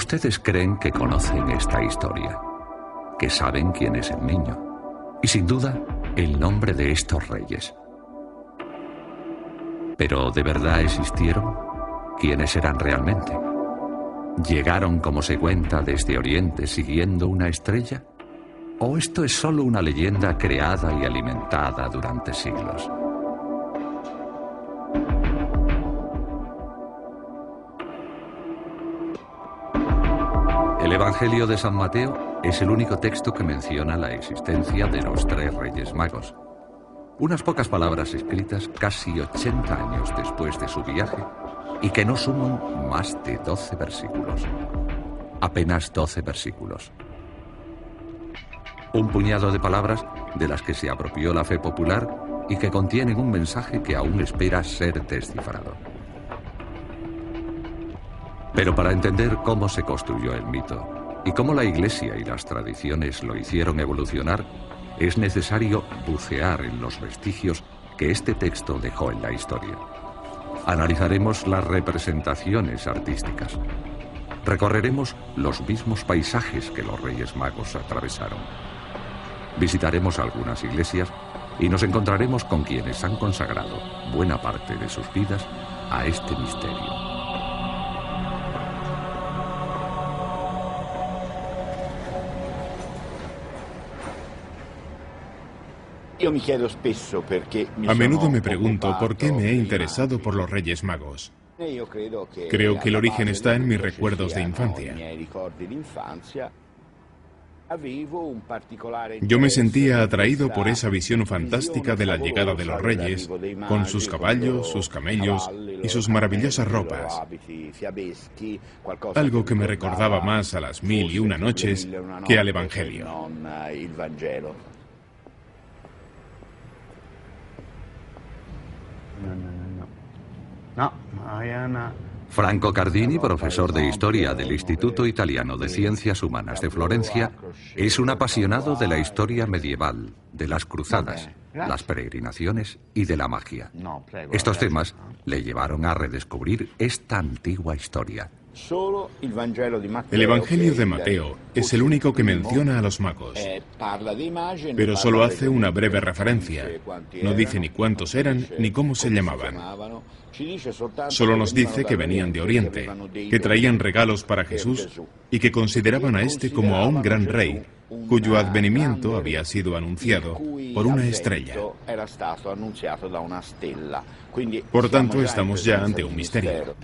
Ustedes creen que conocen esta historia, que saben quién es el niño y sin duda el nombre de estos reyes. Pero ¿de verdad existieron? ¿Quiénes eran realmente? ¿Llegaron como se cuenta desde Oriente siguiendo una estrella? ¿O esto es solo una leyenda creada y alimentada durante siglos? Evangelio de San Mateo es el único texto que menciona la existencia de los tres reyes magos. Unas pocas palabras escritas casi 80 años después de su viaje y que no suman más de 12 versículos. Apenas 12 versículos. Un puñado de palabras de las que se apropió la fe popular y que contienen un mensaje que aún espera ser descifrado. Pero para entender cómo se construyó el mito y cómo la Iglesia y las tradiciones lo hicieron evolucionar, es necesario bucear en los vestigios que este texto dejó en la historia. Analizaremos las representaciones artísticas. Recorreremos los mismos paisajes que los Reyes Magos atravesaron. Visitaremos algunas iglesias y nos encontraremos con quienes han consagrado buena parte de sus vidas a este misterio. A menudo me pregunto por qué me he interesado por los Reyes Magos. Creo que el origen está en mis recuerdos de infancia. Yo me sentía atraído por esa visión fantástica de la llegada de los reyes, con sus caballos, sus camellos y sus maravillosas ropas. Algo que me recordaba más a las mil y una noches que al Evangelio. Franco Cardini, profesor de Historia del Instituto Italiano de Ciencias Humanas de Florencia, es un apasionado de la historia medieval, de las cruzadas, las peregrinaciones y de la magia. Estos temas le llevaron a redescubrir esta antigua historia. El Evangelio de Mateo es el único que menciona a los magos, eh, pero solo hace una breve referencia. No dice ni cuántos eran ni cómo se llamaban. Solo nos dice que venían de Oriente, que traían regalos para Jesús y que consideraban a este como a un gran rey, cuyo advenimiento había sido anunciado por una estrella. Por tanto, estamos ya ante un misterio.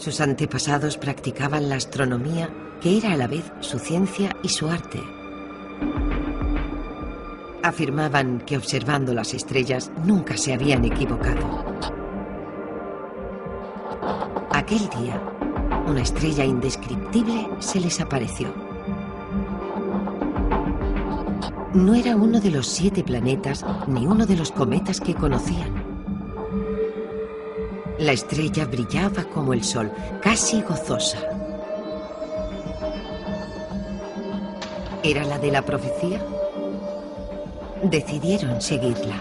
Sus antepasados practicaban la astronomía, que era a la vez su ciencia y su arte. Afirmaban que observando las estrellas nunca se habían equivocado. Aquel día, una estrella indescriptible se les apareció. No era uno de los siete planetas ni uno de los cometas que conocían. La estrella brillaba como el sol, casi gozosa. ¿Era la de la profecía? Decidieron seguirla.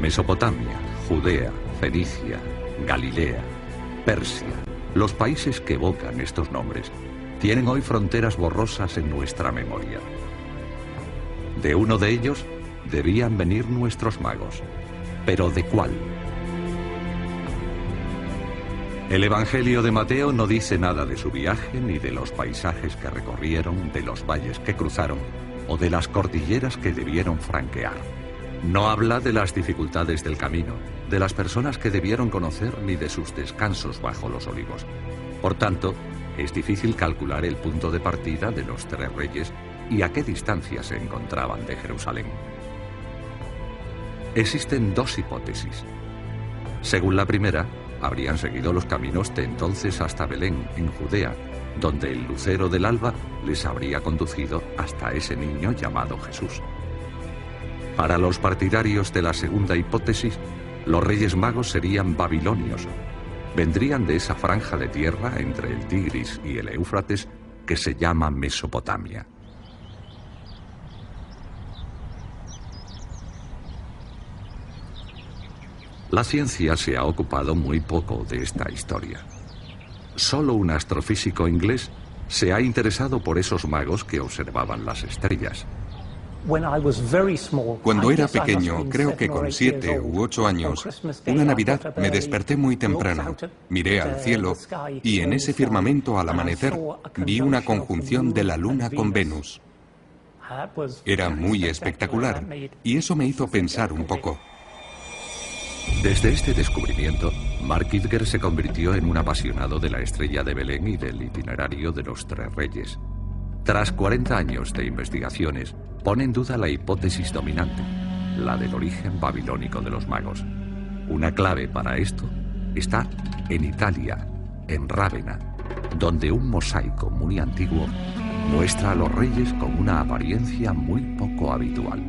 Mesopotamia, Judea, Fenicia, Galilea, Persia, los países que evocan estos nombres tienen hoy fronteras borrosas en nuestra memoria. De uno de ellos debían venir nuestros magos. ¿Pero de cuál? El Evangelio de Mateo no dice nada de su viaje, ni de los paisajes que recorrieron, de los valles que cruzaron o de las cordilleras que debieron franquear. No habla de las dificultades del camino, de las personas que debieron conocer ni de sus descansos bajo los olivos. Por tanto, es difícil calcular el punto de partida de los tres reyes y a qué distancia se encontraban de Jerusalén. Existen dos hipótesis. Según la primera, habrían seguido los caminos de entonces hasta Belén, en Judea, donde el lucero del alba les habría conducido hasta ese niño llamado Jesús. Para los partidarios de la segunda hipótesis, los reyes magos serían babilonios. Vendrían de esa franja de tierra entre el Tigris y el Éufrates que se llama Mesopotamia. La ciencia se ha ocupado muy poco de esta historia. Solo un astrofísico inglés se ha interesado por esos magos que observaban las estrellas. Cuando era pequeño, creo que con siete u ocho años, una Navidad me desperté muy temprano, miré al cielo y en ese firmamento al amanecer vi una conjunción de la Luna con Venus. Era muy espectacular y eso me hizo pensar un poco. Desde este descubrimiento, Mark Idger se convirtió en un apasionado de la estrella de Belén y del itinerario de los tres reyes. Tras 40 años de investigaciones, pone en duda la hipótesis dominante, la del origen babilónico de los magos. Una clave para esto está en Italia, en Rávena, donde un mosaico muy antiguo muestra a los reyes con una apariencia muy poco habitual.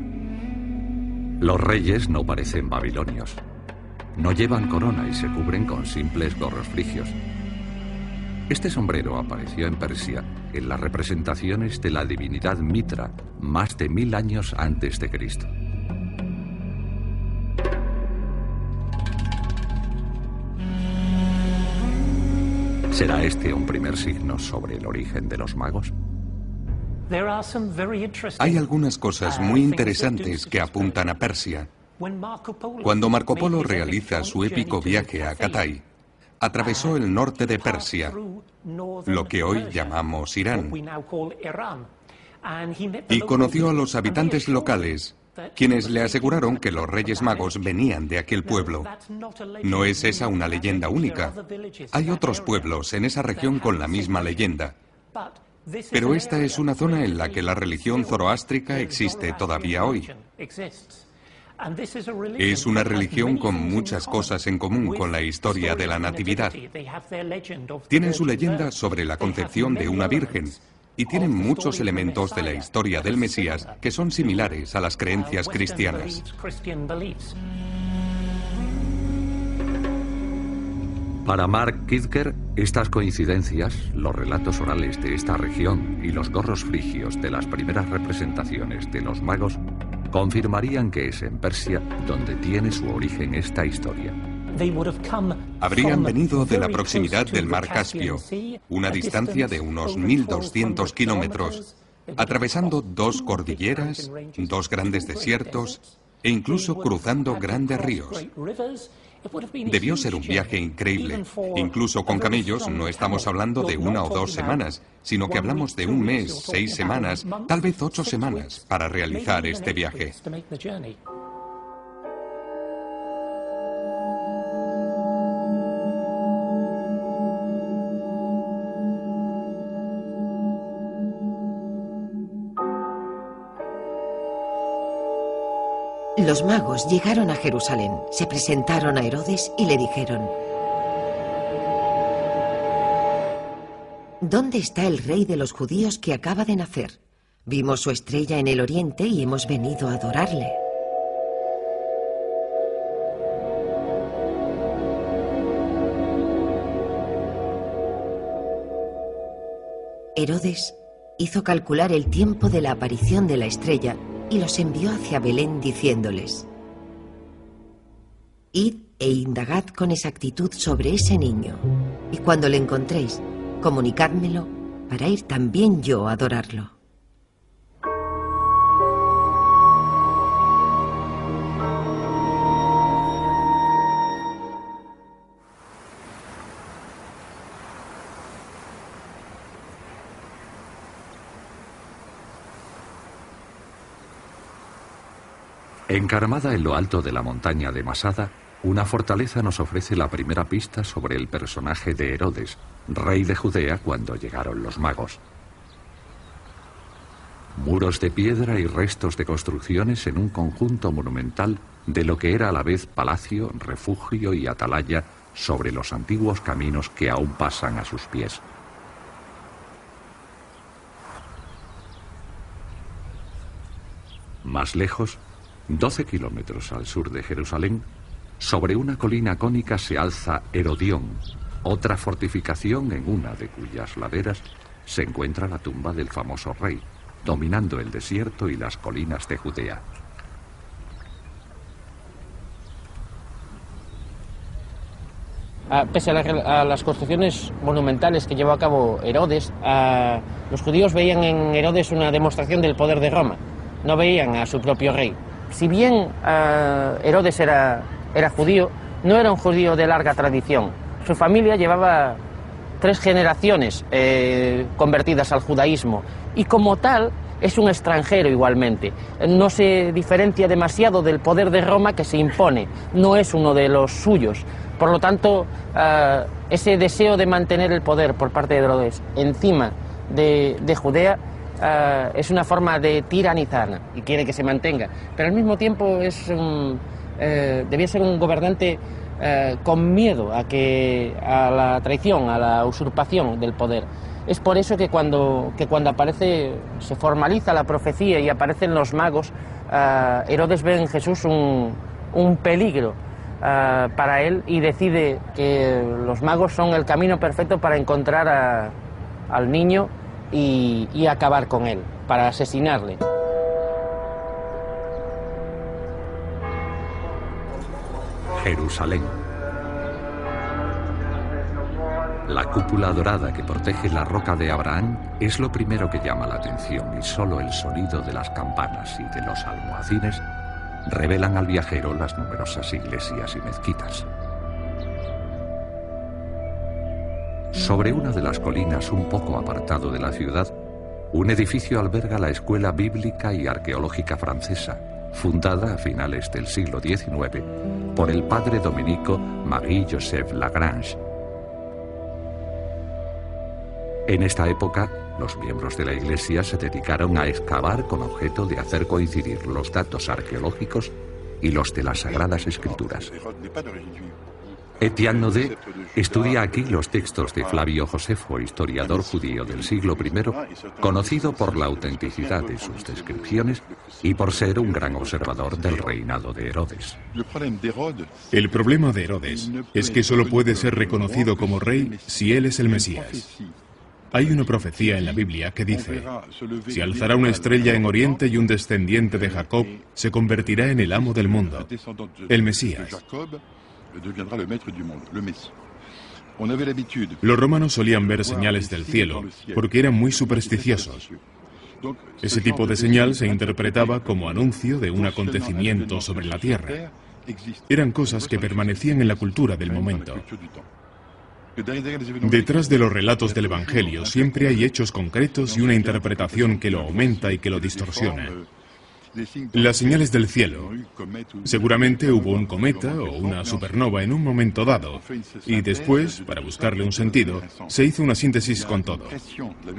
Los reyes no parecen babilonios, no llevan corona y se cubren con simples gorros frigios. Este sombrero apareció en Persia en las representaciones de la divinidad Mitra más de mil años antes de Cristo. ¿Será este un primer signo sobre el origen de los magos? Hay algunas cosas muy interesantes que apuntan a Persia. Cuando Marco Polo realiza su épico viaje a Catay, atravesó el norte de Persia, lo que hoy llamamos Irán, y conoció a los habitantes locales, quienes le aseguraron que los Reyes Magos venían de aquel pueblo. No es esa una leyenda única. Hay otros pueblos en esa región con la misma leyenda. Pero esta es una zona en la que la religión zoroástrica existe todavía hoy. Es una religión con muchas cosas en común con la historia de la Natividad. Tienen su leyenda sobre la concepción de una virgen y tienen muchos elementos de la historia del Mesías que son similares a las creencias cristianas. Para Mark Kidker, estas coincidencias, los relatos orales de esta región y los gorros frigios de las primeras representaciones de los magos confirmarían que es en Persia donde tiene su origen esta historia. Habrían venido de la proximidad del mar Caspio, una distancia de unos 1.200 kilómetros, atravesando dos cordilleras, dos grandes desiertos e incluso cruzando grandes ríos. Debió ser un viaje increíble. Incluso con camellos no estamos hablando de una o dos semanas, sino que hablamos de un mes, seis semanas, tal vez ocho semanas para realizar este viaje. Los magos llegaron a Jerusalén, se presentaron a Herodes y le dijeron, ¿Dónde está el rey de los judíos que acaba de nacer? Vimos su estrella en el oriente y hemos venido a adorarle. Herodes hizo calcular el tiempo de la aparición de la estrella y los envió hacia Belén diciéndoles, Id e indagad con exactitud sobre ese niño, y cuando le encontréis, comunicádmelo para ir también yo a adorarlo. Encaramada en lo alto de la montaña de Masada, una fortaleza nos ofrece la primera pista sobre el personaje de Herodes, rey de Judea cuando llegaron los magos. Muros de piedra y restos de construcciones en un conjunto monumental de lo que era a la vez palacio, refugio y atalaya sobre los antiguos caminos que aún pasan a sus pies. Más lejos, 12 kilómetros al sur de Jerusalén, sobre una colina cónica se alza Herodión, otra fortificación en una de cuyas laderas se encuentra la tumba del famoso rey, dominando el desierto y las colinas de Judea. Ah, pese a, las construcciones monumentales que llevó a cabo Herodes, ah, los judíos veían en Herodes una demostración del poder de Roma, no veían a su propio rey. Si bien ah, Herodes era, era judío, no era un judío de larga tradición. Su familia llevaba tres generaciones eh, convertidas al judaísmo y como tal es un extranjero igualmente. No se diferencia demasiado del poder de Roma que se impone, no es uno de los suyos. Por lo tanto, eh, ese deseo de mantener el poder por parte de Herodes encima de, Judea eh, es una forma de tiranizar y quiere que se mantenga. Pero al mismo tiempo es debía ser un gobernante eh, con miedo a, que, a la traición, a la usurpación del poder. Es por eso que cuando, que cuando aparece, se formaliza la profecía y aparecen los magos, eh, Herodes ve en Jesús un, un peligro eh, para él y decide que los magos son el camino perfecto para encontrar al niño y, acabar con él, para asesinarle. Jerusalén. La cúpula dorada que protege la roca de Abraham es lo primero que llama la atención y solo el sonido de las campanas y de los almohacines revelan al viajero las numerosas iglesias y mezquitas. Sobre una de las colinas un poco apartado de la ciudad, un edificio alberga la Escuela Bíblica y Arqueológica Francesa, fundada a finales del siglo XIX por el padre dominico Marie-Joseph Lagrange. En esta época, los miembros de la Iglesia se dedicaron a excavar con objeto de hacer coincidir los datos arqueológicos y los de las Sagradas Escrituras. Etienne Naudet estudia aquí los textos de Flavio Josefo, historiador judío del siglo I, conocido por la autenticidad de sus descripciones y por ser un gran observador del reinado de Herodes. El problema de Herodes es que solo puede ser reconocido como rey si él es el Mesías. Hay una profecía en la Biblia que dice, si alzará una estrella en Oriente y un descendiente de Jacob se convertirá en el amo del mundo, el Mesías. Los romanos solían ver señales del cielo porque eran muy supersticiosos. Ese tipo de señal se interpretaba como anuncio de un acontecimiento sobre la tierra. Eran cosas que permanecían en la cultura del momento. Detrás de los relatos del Evangelio siempre hay hechos concretos y una interpretación que lo aumenta y que lo distorsiona. Las señales del cielo. Seguramente hubo un cometa o una supernova en un momento dado y después, para buscarle un sentido, se hizo una síntesis con todo.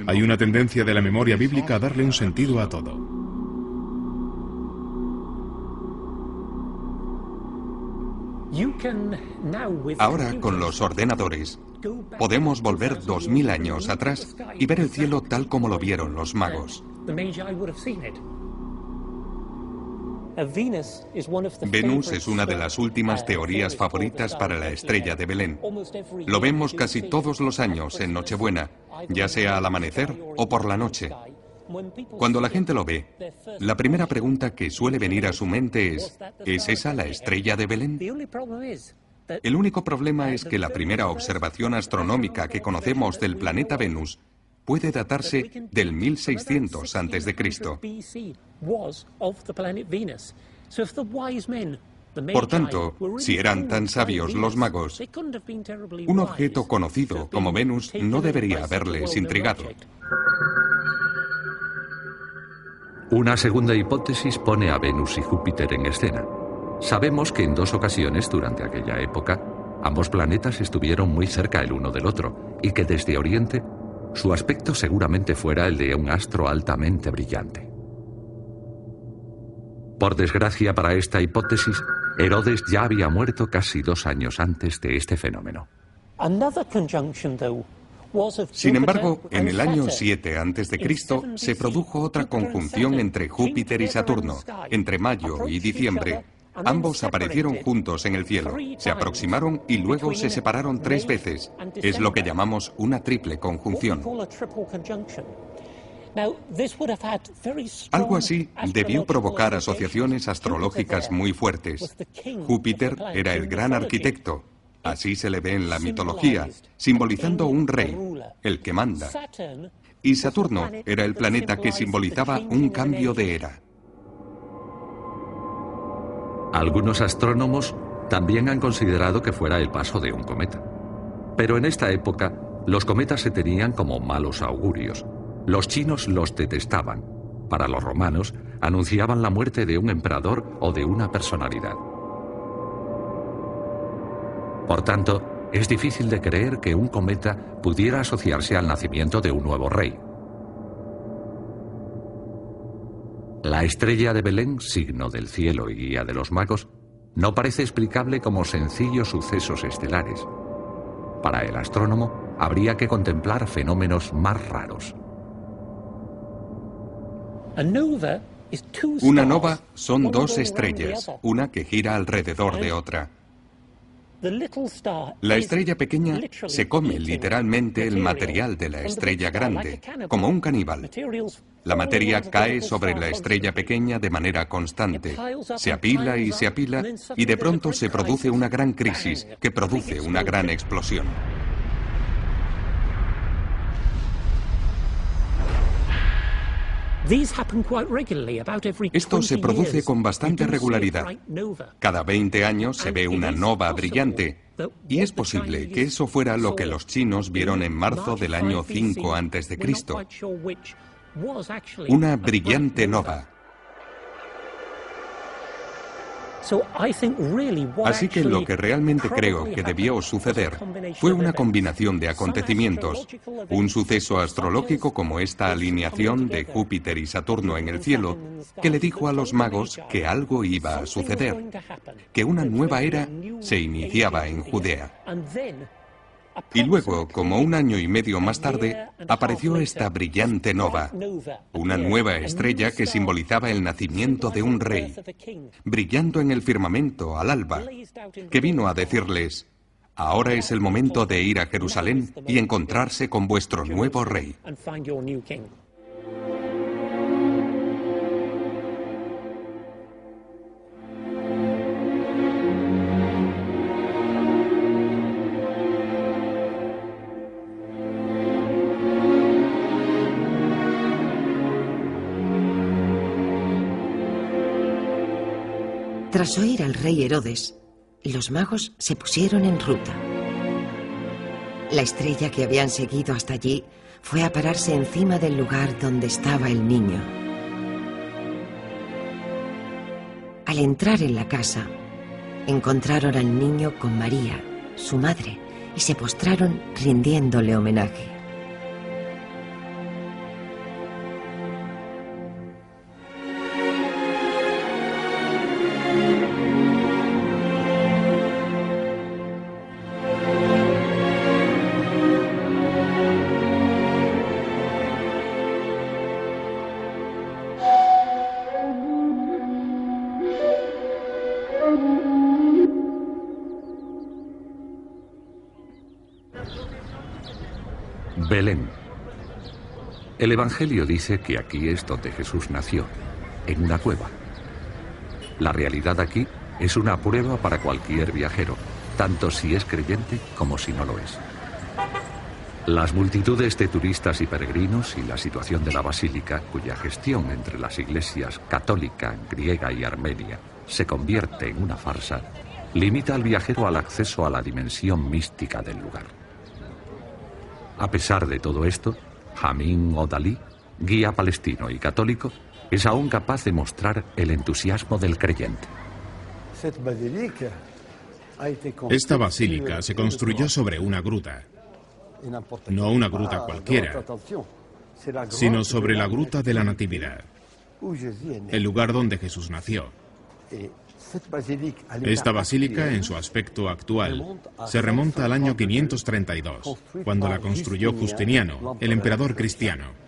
Hay una tendencia de la memoria bíblica a darle un sentido a todo. Ahora, con los ordenadores, podemos volver dos mil años atrás y ver el cielo tal como lo vieron los magos. Venus es una de las últimas teorías favoritas para la estrella de Belén. Lo vemos casi todos los años en Nochebuena, ya sea al amanecer o por la noche. Cuando la gente lo ve, la primera pregunta que suele venir a su mente es, ¿es esa la estrella de Belén? El único problema es que la primera observación astronómica que conocemos del planeta Venus puede datarse del 1600 a.C. Por tanto, si eran tan sabios los magos, un objeto conocido como Venus no debería haberles intrigado. Una segunda hipótesis pone a Venus y Júpiter en escena. Sabemos que en dos ocasiones durante aquella época ambos planetas estuvieron muy cerca el uno del otro y que desde Oriente su aspecto seguramente fuera el de un astro altamente brillante. Por desgracia para esta hipótesis, Herodes ya había muerto casi dos años antes de este fenómeno. Sin embargo, en el año 7 a.C. se produjo otra conjunción entre Júpiter y Saturno, entre mayo y diciembre. Ambos aparecieron juntos en el cielo, se aproximaron y luego se separaron tres veces. Es lo que llamamos una triple conjunción. Algo así debió provocar asociaciones astrológicas muy fuertes. Júpiter era el gran arquitecto, así se le ve en la mitología, simbolizando un rey, el que manda. Y Saturno era el planeta que simbolizaba un cambio de era. Algunos astrónomos también han considerado que fuera el paso de un cometa. Pero en esta época, los cometas se tenían como malos augurios. Los chinos los detestaban. Para los romanos, anunciaban la muerte de un emperador o de una personalidad. Por tanto, es difícil de creer que un cometa pudiera asociarse al nacimiento de un nuevo rey. La estrella de Belén, signo del cielo y guía de los magos, no parece explicable como sencillos sucesos estelares. Para el astrónomo, habría que contemplar fenómenos más raros. Una nova son dos estrellas, una que gira alrededor de otra. La estrella pequeña se come literalmente el material de la estrella grande, como un caníbal. La materia cae sobre la estrella pequeña de manera constante. Se apila y se apila y de pronto se produce una gran crisis que produce una gran explosión. Esto se produce con bastante regularidad. Cada 20 años se ve una nova brillante. y es posible que eso fuera lo que los chinos vieron en marzo del año 5 a.C. Una brillante nova Así que lo que realmente creo que debió suceder fue una combinación de acontecimientos, un suceso astrológico como esta alineación de Júpiter y Saturno en el cielo, que le dijo a los magos que algo iba a suceder, que una nueva era se iniciaba en Judea. Y luego, como un año y medio más tarde, apareció esta brillante nova, una nueva estrella que simbolizaba el nacimiento de un rey, brillando en el firmamento al alba, que vino a decirles, ahora es el momento de ir a Jerusalén y encontrarse con vuestro nuevo rey. Tras oír al rey Herodes, los magos se pusieron en ruta. La estrella que habían seguido hasta allí fue a pararse encima del lugar donde estaba el niño. Al entrar en la casa, encontraron al niño con María, su madre, y se postraron rindiéndole homenaje. El Evangelio dice que aquí es donde Jesús nació, en una cueva. La realidad aquí es una prueba para cualquier viajero, tanto si es creyente como si no lo es. Las multitudes de turistas y peregrinos y la situación de la basílica, cuya gestión entre las iglesias católica, griega y armenia se convierte en una farsa, limita al viajero al acceso a la dimensión mística del lugar. A pesar de todo esto, Jamín Odalí, guía palestino y católico, es aún capaz de mostrar el entusiasmo del creyente. Esta basílica se construyó sobre una gruta, no una gruta cualquiera, sino sobre la gruta de la Natividad, el lugar donde Jesús nació. Esta basílica, en su aspecto actual, se remonta al año 532, cuando la construyó Justiniano, el emperador cristiano.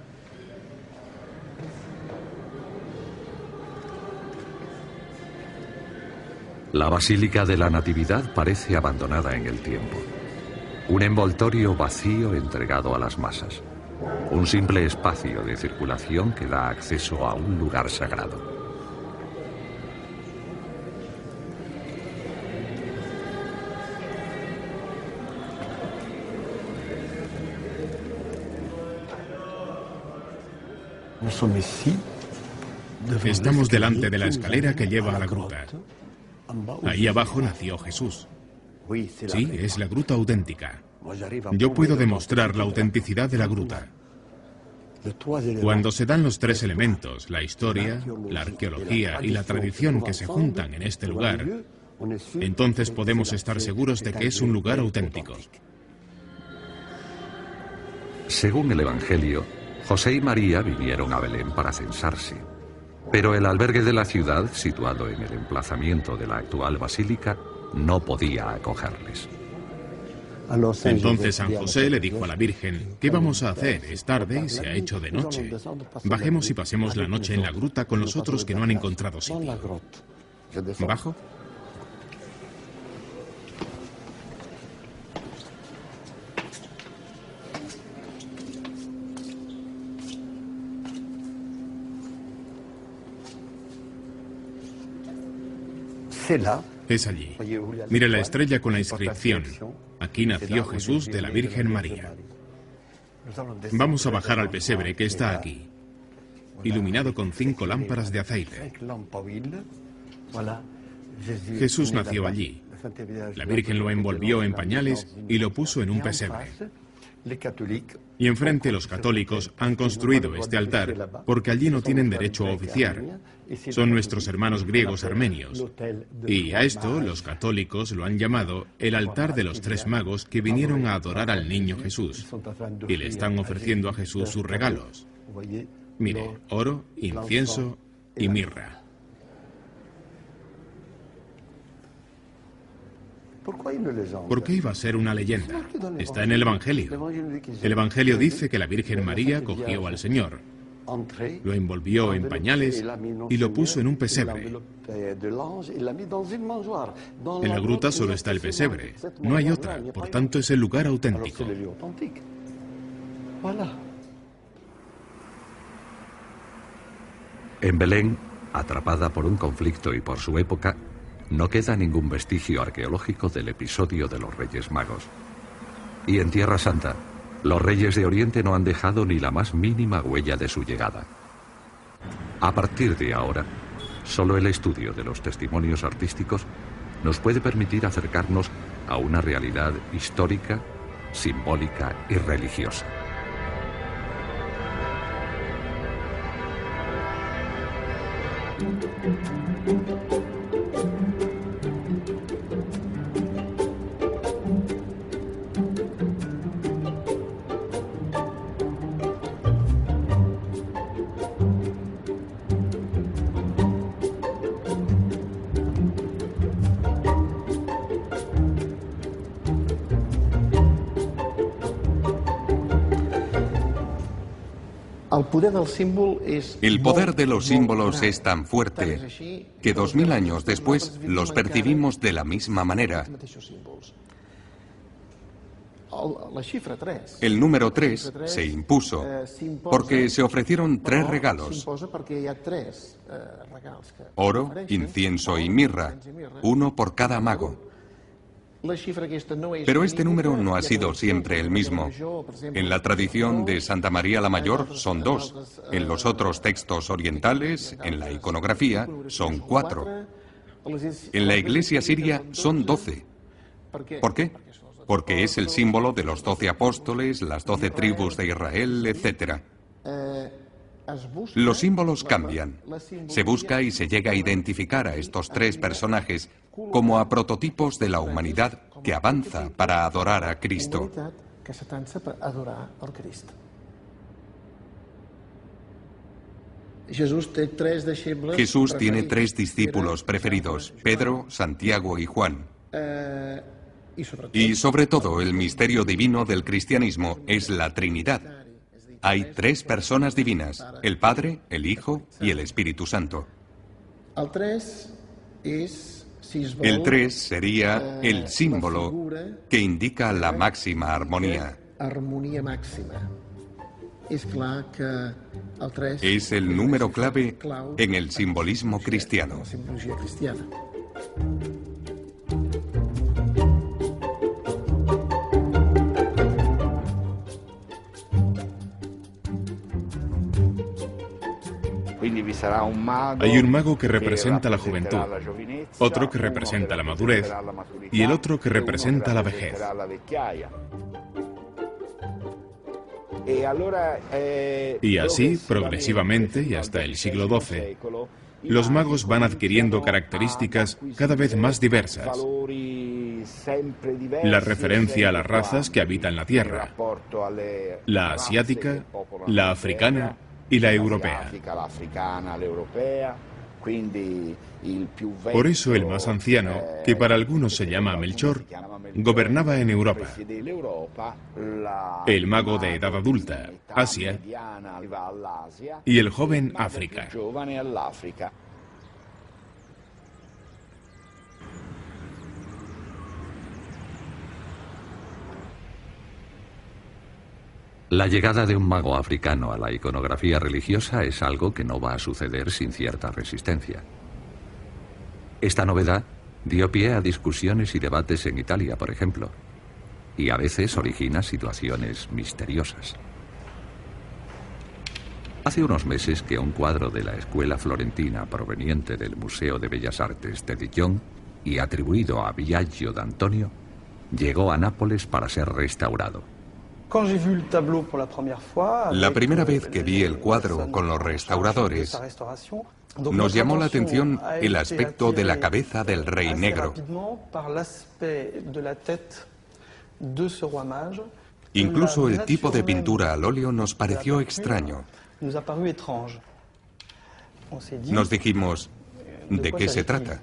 La Basílica de la Natividad parece abandonada en el tiempo. Un envoltorio vacío entregado a las masas. Un simple espacio de circulación que da acceso a un lugar sagrado. Estamos delante de la escalera que lleva a la gruta. Ahí abajo nació Jesús. Sí, es la gruta auténtica. Yo puedo demostrar la autenticidad de la gruta. Cuando se dan los tres elementos, la historia, la arqueología y la tradición que se juntan en este lugar, entonces podemos estar seguros de que es un lugar auténtico. Según el Evangelio, José y María vinieron a Belén para censarse. Pero el albergue de la ciudad, situado en el emplazamiento de la actual basílica, no podía acogerles. Entonces San José le dijo a la Virgen, ¿qué vamos a hacer? Es tarde y se ha hecho de noche. Bajemos y pasemos la noche en la gruta con los otros que no han encontrado sitio. ¿Bajo? Es allí. Mire la estrella con la inscripción. Aquí nació Jesús de la Virgen María. Vamos a bajar al pesebre que está aquí, iluminado con cinco lámparas de aceite. Jesús nació allí. La Virgen lo envolvió en pañales y lo puso en un pesebre. Y enfrente los católicos han construido este altar porque allí no tienen derecho a oficiar. Son nuestros hermanos griegos armenios. Y a esto los católicos lo han llamado el altar de los tres magos que vinieron a adorar al niño Jesús. Y le están ofreciendo a Jesús sus regalos. Mire, oro, incienso y mirra. ¿Por qué iba a ser una leyenda? Está en el Evangelio. El Evangelio dice que la Virgen María cogió al Señor, lo envolvió en pañales y lo puso en un pesebre. En la gruta solo está el pesebre, no hay otra, por tanto es el lugar auténtico. En Belén, atrapada por un conflicto y por su época, no queda ningún vestigio arqueológico del episodio de los Reyes Magos. Y en Tierra Santa, los reyes de Oriente no han dejado ni la más mínima huella de su llegada. A partir de ahora, solo el estudio de los testimonios artísticos nos puede permitir acercarnos a una realidad histórica, simbólica y religiosa. El poder de los símbolos es tan fuerte que dos mil años después los percibimos de la misma manera. El número 3 se impuso porque se ofrecieron tres regalos. Oro, incienso y mirra, uno por cada mago. Pero este número no ha sido siempre el mismo. En la tradición de Santa María la Mayor son dos. En los otros textos orientales, en la iconografía, son cuatro. En la iglesia siria son doce. ¿Por qué? Porque es el símbolo de los doce apóstoles, las doce tribus de Israel, etc. Los símbolos cambian. Se busca y se llega a identificar a estos tres personajes como a prototipos de la humanidad que avanza para adorar a Cristo. Jesús tiene tres discípulos preferidos, Pedro, Santiago y Juan. Eh, y sobre todo el misterio divino del cristianismo es la Trinidad. Hay tres personas divinas, el Padre, el Hijo y el Espíritu Santo. El tres sería eh, el símbolo que indica la máxima armonía. Es el número clave en el simbolismo cristiano. Hay un mago que representa la juventud, otro que representa la madurez y el otro que representa la vejez. Eh, y así, progresivamente y hasta el siglo XII, los magos van adquiriendo características cada vez más diversas. La referencia a las razas que habitan la Tierra, la asiática, la africana y la europea. Por eso el más anciano, que para algunos se llama Melchor, gobernaba en Europa. El mago de edad adulta, Asia, y el joven África. La llegada de un mago africano a la iconografía religiosa es algo que no va a suceder sin cierta resistencia. Esta novedad dio pie a discusiones y debates en Italia, por ejemplo, y a veces origina situaciones misteriosas. Hace unos meses que un cuadro de la escuela florentina proveniente del Museo de Bellas Artes de Dijon y atribuido a Biagio d'Antonio llegó a Nápoles para ser restaurado. La primera vez que vi el cuadro con los restauradores, nos llamó la atención el aspecto de la cabeza del rey negro. Incluso el tipo de pintura al óleo nos pareció extraño. Nos dijimos, ¿de qué se trata?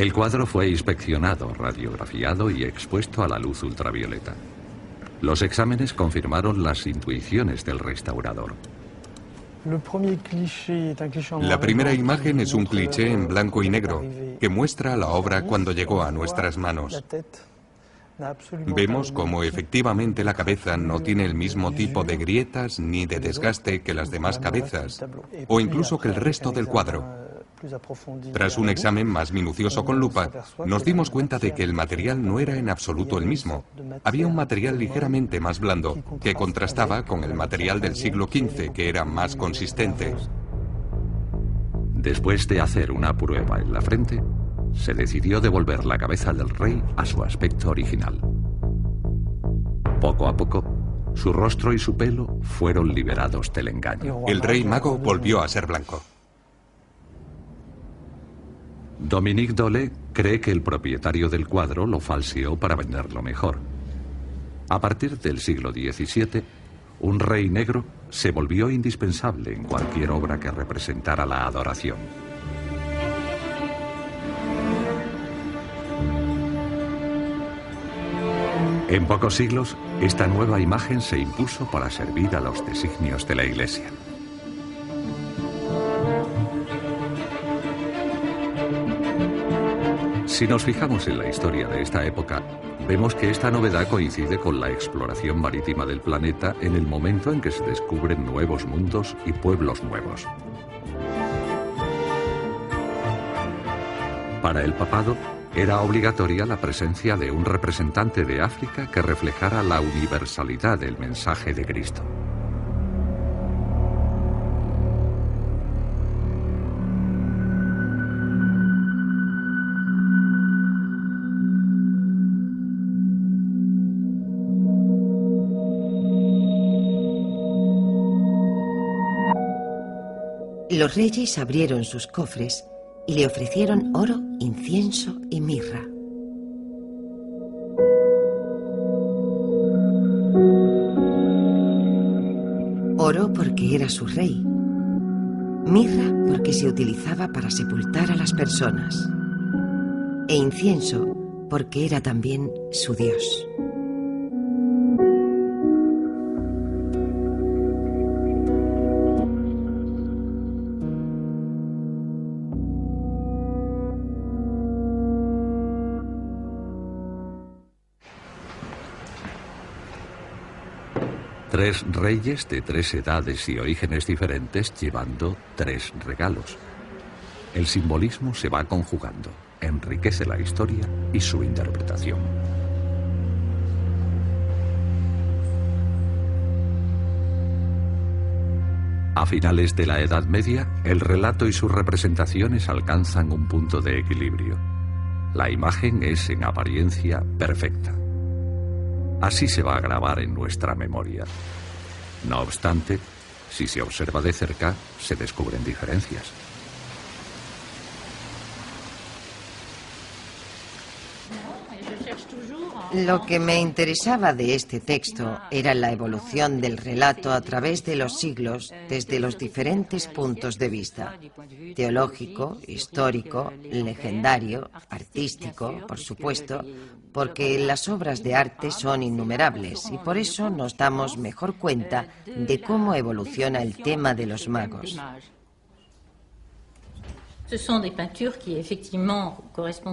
El cuadro fue inspeccionado, radiografiado y expuesto a la luz ultravioleta. Los exámenes confirmaron las intuiciones del restaurador. La primera imagen es un cliché en blanco y negro que muestra la obra cuando llegó a nuestras manos. Vemos como efectivamente la cabeza no tiene el mismo tipo de grietas ni de desgaste que las demás cabezas, o incluso que el resto del cuadro. Tras un examen más minucioso con lupa, nos dimos cuenta de que el material no era en absoluto el mismo. Había un material ligeramente más blando, que contrastaba con el material del siglo XV, que era más consistente. Después de hacer una prueba en la frente, se decidió devolver la cabeza del rey a su aspecto original. Poco a poco, su rostro y su pelo fueron liberados del engaño. El rey mago volvió a ser blanco. Dominique Dole cree que el propietario del cuadro lo falseó para venderlo mejor. A partir del siglo XVII, un rey negro se volvió indispensable en cualquier obra que representara la adoración. En pocos siglos, esta nueva imagen se impuso para servir a los designios de la Iglesia. Si nos fijamos en la historia de esta época, vemos que esta novedad coincide con la exploración marítima del planeta en el momento en que se descubren nuevos mundos y pueblos nuevos. Para el papado, era obligatoria la presencia de un representante de África que reflejara la universalidad del mensaje de Cristo. Los reyes abrieron sus cofres y le ofrecieron oro, incienso y mirra. Oro porque era su rey. Mirra porque se utilizaba para sepultar a las personas. E incienso porque era también su dios. Tres reyes de tres edades y orígenes diferentes llevando tres regalos. El simbolismo se va conjugando, enriquece la historia y su interpretación. A finales de la Edad Media, el relato y sus representaciones alcanzan un punto de equilibrio. La imagen es en apariencia perfecta. Así se va a grabar en nuestra memoria. No obstante, si se observa de cerca, se descubren diferencias. Lo que me interesaba de este texto era la evolución del relato a través de los siglos desde los diferentes puntos de vista. Teológico, histórico, legendario, artístico, por supuesto, porque las obras de arte son innumerables y por eso nos damos mejor cuenta de cómo evoluciona el tema de los magos.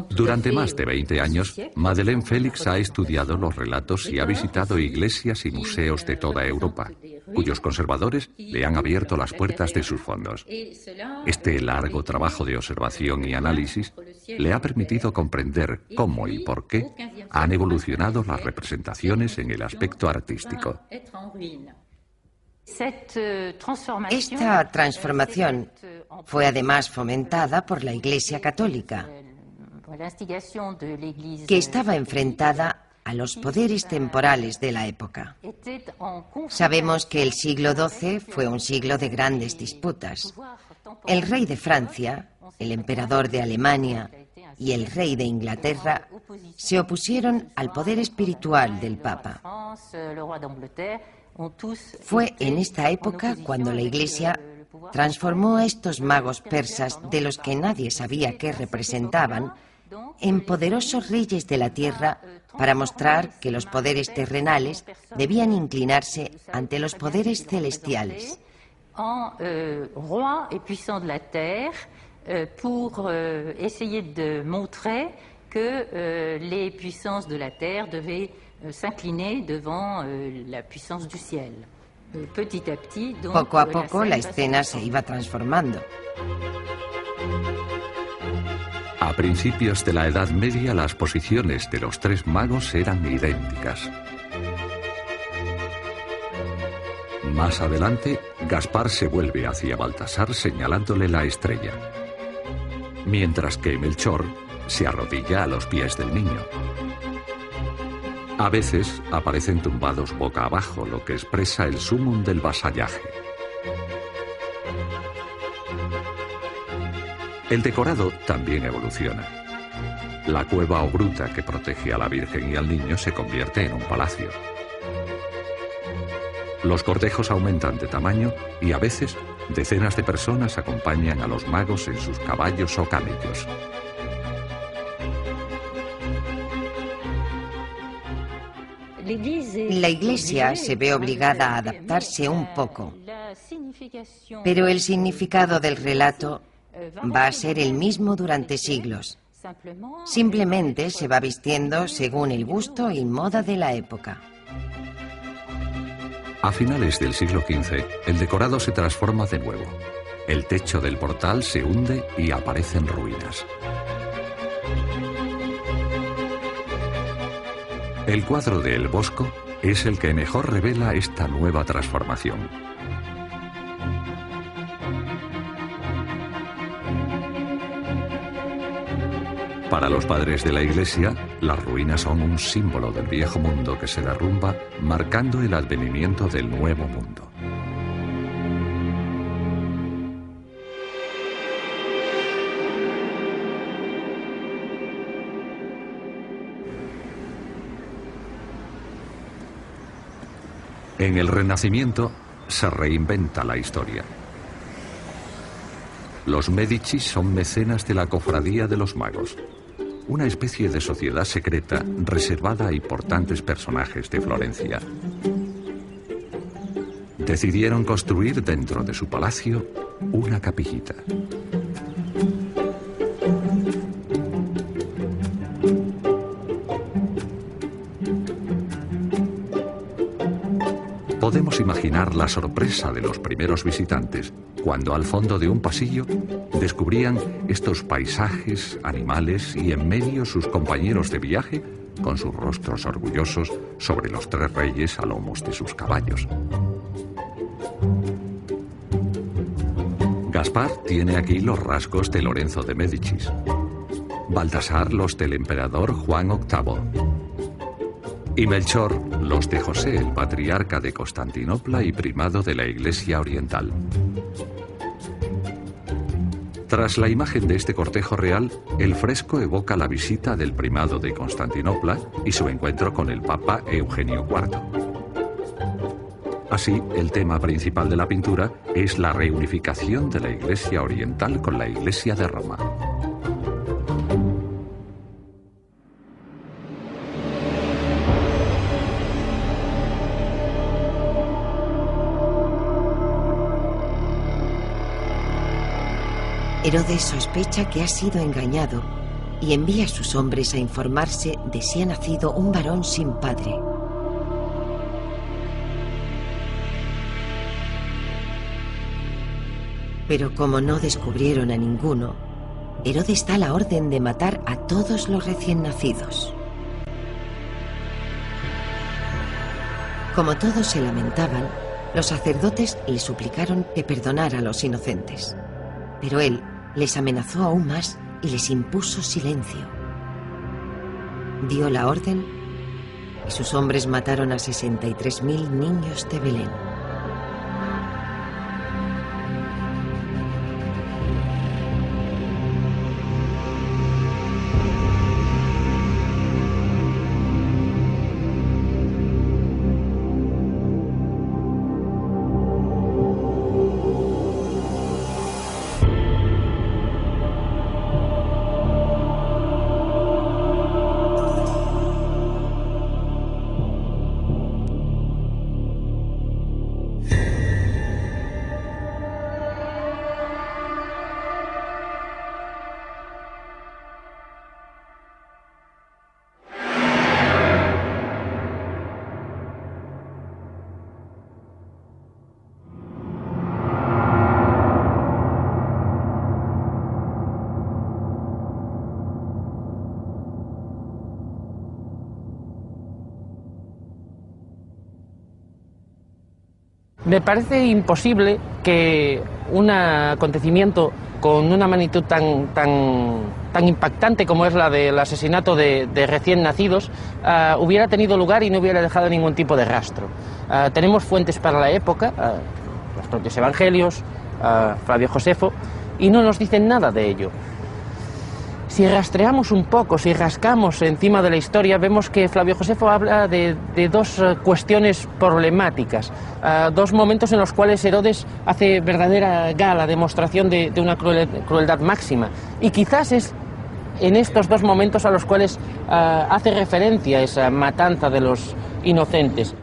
Durante más de 20 años, Madeleine Félix ha estudiado los relatos y ha visitado iglesias y museos de toda Europa, cuyos conservadores le han abierto las puertas de sus fondos. Este largo trabajo de observación y análisis le ha permitido comprender cómo y por qué han evolucionado las representaciones en el aspecto artístico. Esta transformación fue además fomentada por la Iglesia Católica, que estaba enfrentada a los poderes temporales de la época. Sabemos que el siglo XII fue un siglo de grandes disputas. El rey de Francia, el emperador de Alemania y el rey de Inglaterra se opusieron al poder espiritual del Papa. Fue en esta época cuando la Iglesia transformó a estos magos persas, de los que nadie sabía qué representaban, en poderosos reyes de la tierra para mostrar que los poderes terrenales debían inclinarse ante los poderes celestiales. Euh, terre euh, pour euh, essayer de montrer que les puissances de la terre devaient s'incliner devant la puissance du ciel. Poco a poco la escena se iba transformando. A principios de la Edad Media las posiciones de los tres magos eran idénticas. Más adelante, Gaspar se vuelve hacia Baltasar señalándole la estrella, mientras que Melchor se arrodilla a los pies del niño. A veces aparecen tumbados boca abajo, lo que expresa el sumum del vasallaje. El decorado también evoluciona. La cueva o gruta que protege a la Virgen y al niño se convierte en un palacio. Los cortejos aumentan de tamaño y a veces decenas de personas acompañan a los magos en sus caballos o camellos. La Iglesia se ve obligada a adaptarse un poco, pero el significado del relato va a ser el mismo durante siglos. Simplemente se va vistiendo según el gusto y moda de la época. A finales del siglo XV, el decorado se transforma de nuevo. El techo del portal se hunde y aparecen ruinas. El cuadro de El Bosco es el que mejor revela esta nueva transformación. Para los padres de la Iglesia, las ruinas son un símbolo del viejo mundo que se derrumba, marcando el advenimiento del nuevo mundo. En el Renacimiento se reinventa la historia. Los Medici son mecenas de la Cofradía de los Magos, una especie de sociedad secreta reservada a importantes personajes de Florencia. Decidieron construir dentro de su palacio una capillita. Imaginar la sorpresa de los primeros visitantes cuando al fondo de un pasillo descubrían estos paisajes, animales y en medio sus compañeros de viaje con sus rostros orgullosos sobre los tres reyes a lomos de sus caballos. Gaspar tiene aquí los rasgos de Lorenzo de Médicis. Baltasar los del emperador Juan VIII y Melchor los de José, el patriarca de Constantinopla y primado de la Iglesia Oriental. Tras la imagen de este cortejo real, el fresco evoca la visita del primado de Constantinopla y su encuentro con el Papa Eugenio IV. Así, el tema principal de la pintura es la reunificación de la Iglesia Oriental con la Iglesia de Roma. Herodes sospecha que ha sido engañado y envía a sus hombres a informarse de si ha nacido un varón sin padre. Pero como no descubrieron a ninguno, Herodes da la orden de matar a todos los recién nacidos. Como todos se lamentaban, los sacerdotes le suplicaron que perdonara a los inocentes. Pero él les amenazó aún más y les impuso silencio. Dio la orden y sus hombres mataron a 63.000 niños de Belén. Me parece imposible que un acontecimiento con una magnitud tan, tan, tan impactante como es la del asesinato de, recién nacidos ah, hubiera tenido lugar y no hubiera dejado ningún tipo de rastro. Ah, tenemos fuentes para la época, ah, los propios evangelios, Flavio Josefo, y no nos dicen nada de ello. Si rastreamos un poco, si rascamos encima de la historia, vemos que Flavio Josefo habla de, dos eh, cuestiones problemáticas, eh, dos momentos en los cuales Herodes hace verdadera gala, demostración de, una crueldad máxima. Y quizás es en estos dos momentos a los cuales eh, hace referencia esa matanza de los inocentes.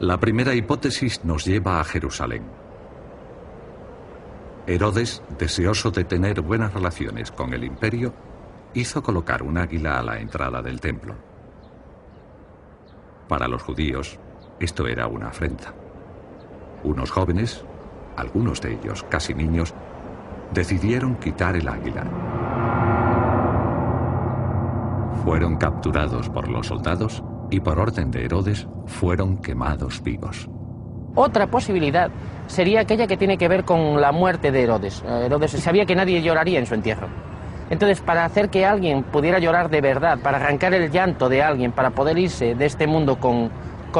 La primera hipótesis nos lleva a Jerusalén. Herodes, deseoso de tener buenas relaciones con el imperio, hizo colocar un águila a la entrada del templo. Para los judíos, esto era una afrenta. Unos jóvenes, algunos de ellos casi niños, decidieron quitar el águila. Fueron capturados por los soldados y por orden de Herodes fueron quemados vivos. Otra posibilidad sería aquella que tiene que ver con la muerte de Herodes. Eh, Herodes sabía que nadie lloraría en su entierro. Entonces, para hacer que alguien pudiera llorar de verdad, para arrancar el llanto de alguien, para poder irse de este mundo con,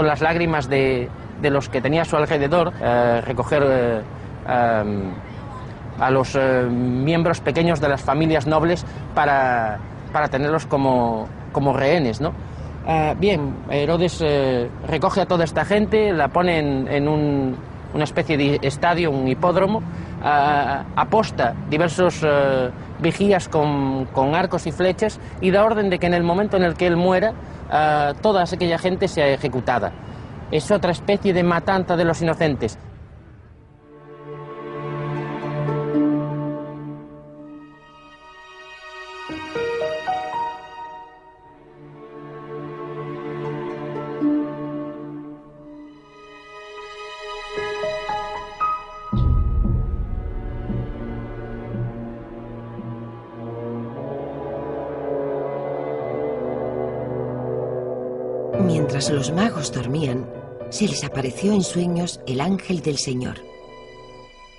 las lágrimas de, los que tenía a su alrededor, eh, recoger eh, a los miembros pequeños de las familias nobles para, tenerlos como, como rehenes, ¿no? Ah, bien, Herodes eh, recoge a toda esta gente, la pone en, una especie de estadio, un hipódromo, ah, aposta diversos eh, vigías con, arcos y flechas y da orden de que en el momento en el que él muera, ah, toda aquella gente sea ejecutada. Es otra especie de matanza de los inocentes. Los magos dormían, se les apareció en sueños el ángel del Señor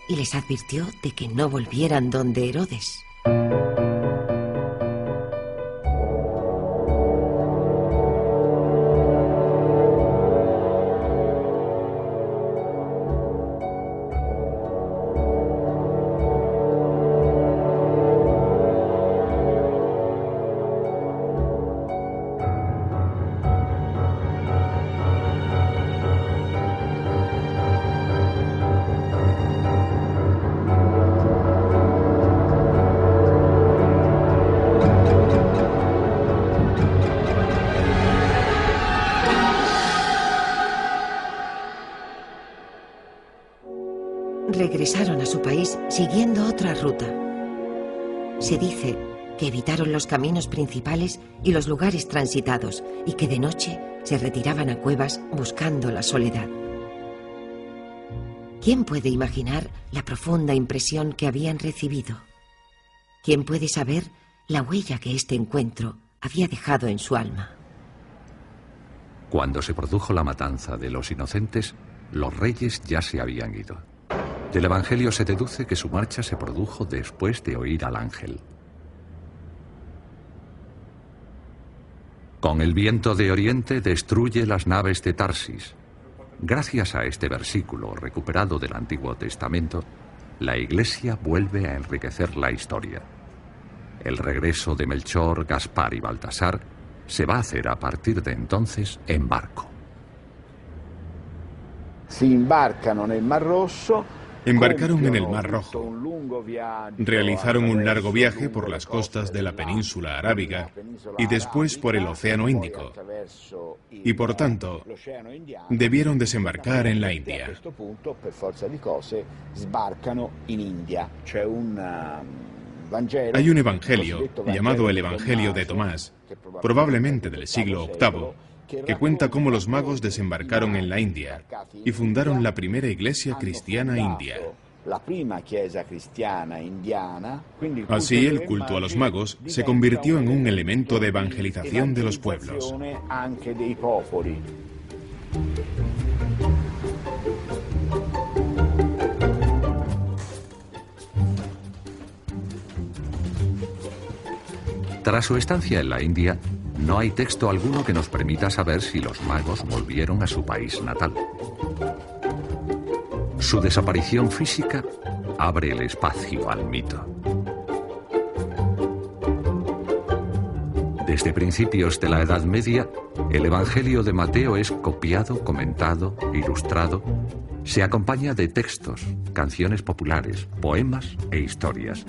y les advirtió de que no volvieran donde Herodes. Regresaron a su país siguiendo otra ruta. Se dice que evitaron los caminos principales y los lugares transitados y que de noche se retiraban a cuevas buscando la soledad. ¿Quién puede imaginar la profunda impresión que habían recibido? ¿Quién puede saber la huella que este encuentro había dejado en su alma? Cuando se produjo la matanza de los inocentes, los reyes ya se habían ido. Del Evangelio se deduce que su marcha se produjo después de oír al ángel. Con el viento de oriente destruye las naves de Tarsis. Gracias a este versículo recuperado del Antiguo Testamento, la Iglesia vuelve a enriquecer la historia. El regreso de Melchor, Gaspar y Baltasar se va a hacer a partir de entonces en barco. Embarcan en el Mar Rosso Embarcaron en el Mar Rojo. Realizaron un largo viaje por las costas de la península arábiga y después por el Océano Índico. Y por tanto, debieron desembarcar en la India. Hay un evangelio llamado el Evangelio de Tomás, probablemente del siglo VIII, que cuenta cómo los magos desembarcaron en la India y fundaron la primera iglesia cristiana india. Así el culto a los magos se convirtió en un elemento de evangelización de los pueblos. Tras su estancia en la India, no hay texto alguno que nos permita saber si los magos volvieron a su país natal. Su desaparición física abre el espacio al mito. Desde principios de la Edad Media, el Evangelio de Mateo es copiado, comentado, ilustrado. Se acompaña de textos, canciones populares, poemas e historias.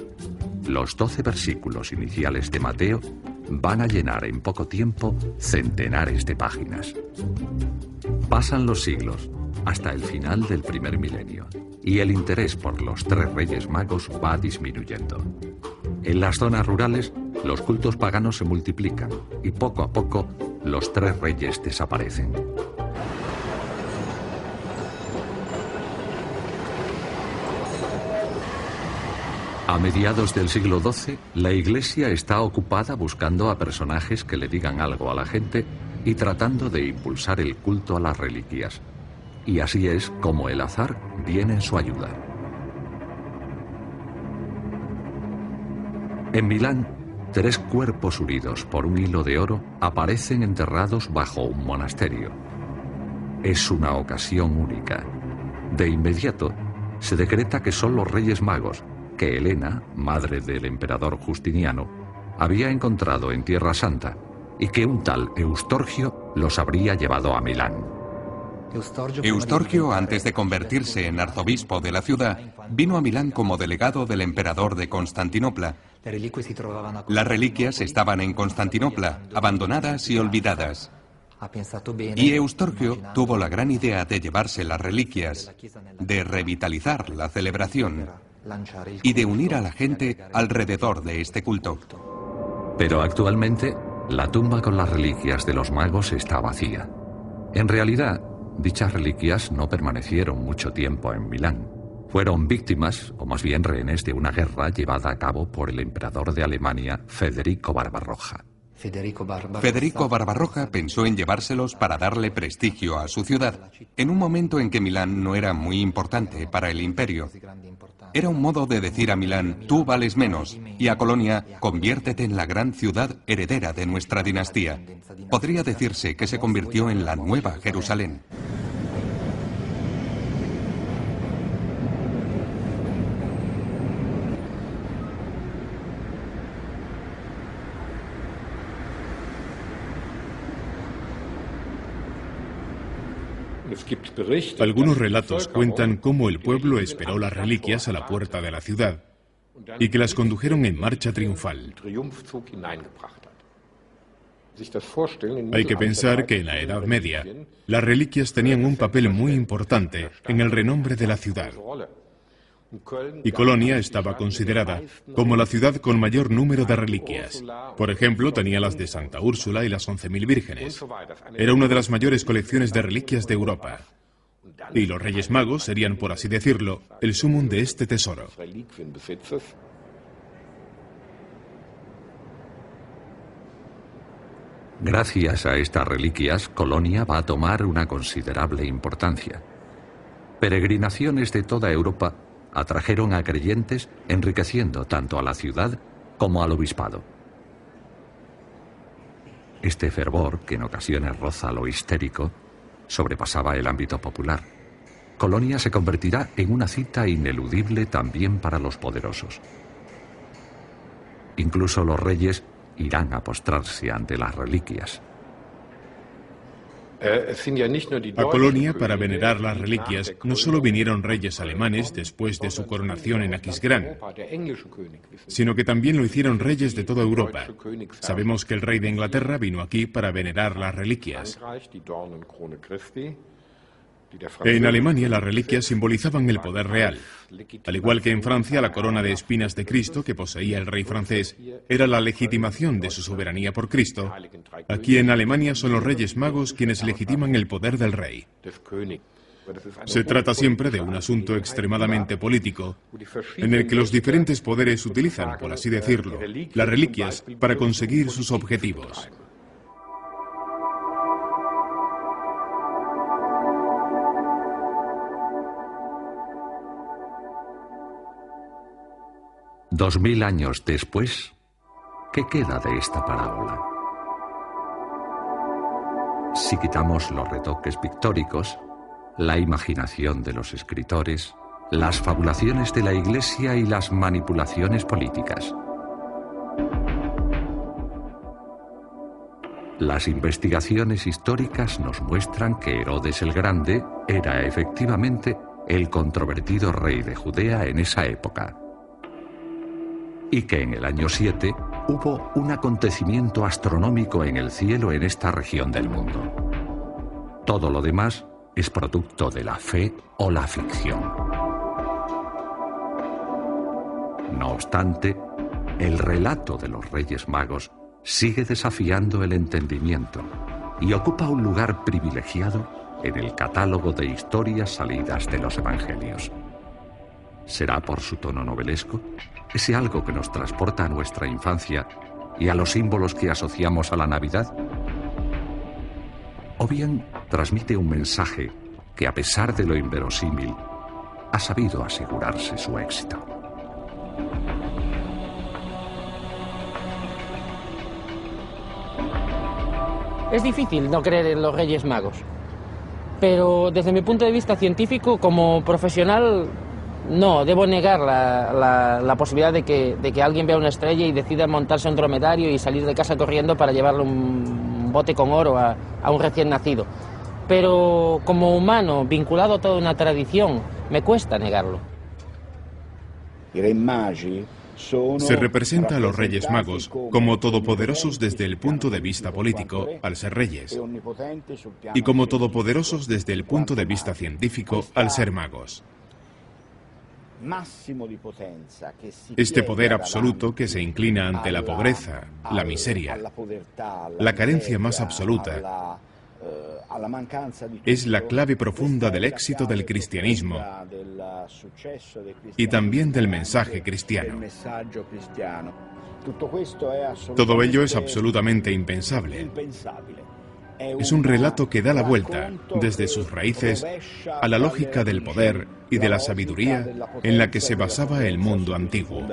Los doce versículos iniciales de Mateo van a llenar en poco tiempo centenares de páginas. Pasan los siglos hasta el final del primer milenio y el interés por los tres reyes magos va disminuyendo. En las zonas rurales, los cultos paganos se multiplican y poco a poco los tres reyes desaparecen. A mediados del siglo XII, la Iglesia está ocupada buscando a personajes que le digan algo a la gente y tratando de impulsar el culto a las reliquias. Y así es como el azar viene en su ayuda. En Milán, tres cuerpos unidos por un hilo de oro aparecen enterrados bajo un monasterio. Es una ocasión única. De inmediato, se decreta que son los Reyes Magos, que Helena, madre del emperador Justiniano, había encontrado en Tierra Santa y que un tal Eustorgio los habría llevado a Milán. Eustorgio, antes de convertirse en arzobispo de la ciudad, vino a Milán como delegado del emperador de Constantinopla. Las reliquias estaban en Constantinopla, abandonadas y olvidadas. Y Eustorgio tuvo la gran idea de llevarse las reliquias, de revitalizar la celebración y de unir a la gente alrededor de este culto. Pero actualmente la tumba con las reliquias de los magos está vacía. En realidad, dichas reliquias no permanecieron mucho tiempo en Milán. Fueron víctimas, o más bien rehenes, de una guerra llevada a cabo por el emperador de Alemania, Federico Barbarroja. Federico Barbarroja pensó en llevárselos para darle prestigio a su ciudad, en un momento en que Milán no era muy importante para el imperio. Era un modo de decir a Milán, tú vales menos, y a Colonia, conviértete en la gran ciudad heredera de nuestra dinastía. Podría decirse que se convirtió en la nueva Jerusalén. Algunos relatos cuentan cómo el pueblo esperó las reliquias a la puerta de la ciudad y que las condujeron en marcha triunfal. Hay que pensar que en la Edad Media las reliquias tenían un papel muy importante en el renombre de la ciudad y Colonia estaba considerada como la ciudad con mayor número de reliquias. Por ejemplo, tenía las de Santa Úrsula y las 11.000 vírgenes. Era una de las mayores colecciones de reliquias de Europa. Y los Reyes Magos serían, por así decirlo, el sumum de este tesoro. Gracias a estas reliquias, Colonia va a tomar una considerable importancia. Peregrinaciones de toda Europa atrajeron a creyentes enriqueciendo tanto a la ciudad como al obispado. Este fervor, que en ocasiones roza lo histérico, sobrepasaba el ámbito popular. Colonia se convertirá en una cita ineludible también para los poderosos. Incluso los reyes irán a postrarse ante las reliquias. Eh, a Colonia, para venerar las reliquias, no solo vinieron reyes alemanes después de su coronación en Aquisgrán, sino que también lo hicieron reyes de toda Europa. Sabemos que el rey de Inglaterra vino aquí para venerar las reliquias. En Alemania las reliquias simbolizaban el poder real. Al igual que en Francia, la corona de espinas de Cristo que poseía el rey francés era la legitimación de su soberanía por Cristo. Aquí en Alemania son los reyes magos quienes legitiman el poder del rey. Se trata siempre de un asunto extremadamente político, en el que los diferentes poderes utilizan, por así decirlo, las reliquias para conseguir sus objetivos. Dos mil años después, ¿qué queda de esta parábola? Si quitamos los retoques pictóricos, la imaginación de los escritores, las fabulaciones de la Iglesia y las manipulaciones políticas. Las investigaciones históricas nos muestran que Herodes el Grande era efectivamente el controvertido rey de Judea en esa época y que en el año 7 hubo un acontecimiento astronómico en el cielo en esta región del mundo. Todo lo demás es producto de la fe o la ficción. No obstante, el relato de los Reyes Magos sigue desafiando el entendimiento y ocupa un lugar privilegiado en el catálogo de historias salidas de los Evangelios. ¿Será por su tono novelesco? ¿Ese algo que nos transporta a nuestra infancia y a los símbolos que asociamos a la Navidad? ¿O bien transmite un mensaje que a pesar de lo inverosímil, ha sabido asegurarse su éxito? Es difícil no creer en los Reyes Magos, pero desde mi punto de vista científico, como profesional, No, debo negar la, posibilidad de que, de que, alguien vea una estrella y decida montarse un dromedario y salir de casa corriendo para llevarle un bote con oro a, a un recién nacido. Pero como humano, vinculado a toda una tradición, me cuesta negarlo. Se representa a los Reyes Magos como todopoderosos desde el punto de vista político, al ser reyes, y como todopoderosos desde el punto de vista científico, al ser magos. Este poder absoluto que se inclina ante la pobreza, la miseria, la carencia más absoluta, eh, es la clave profunda del éxito del cristianismo y también del mensaje cristiano. Todo ello es absolutamente impensable. Es un relato que da la vuelta, desde sus raíces, a la lógica del poder y de la sabiduría en la que se basaba el mundo antiguo.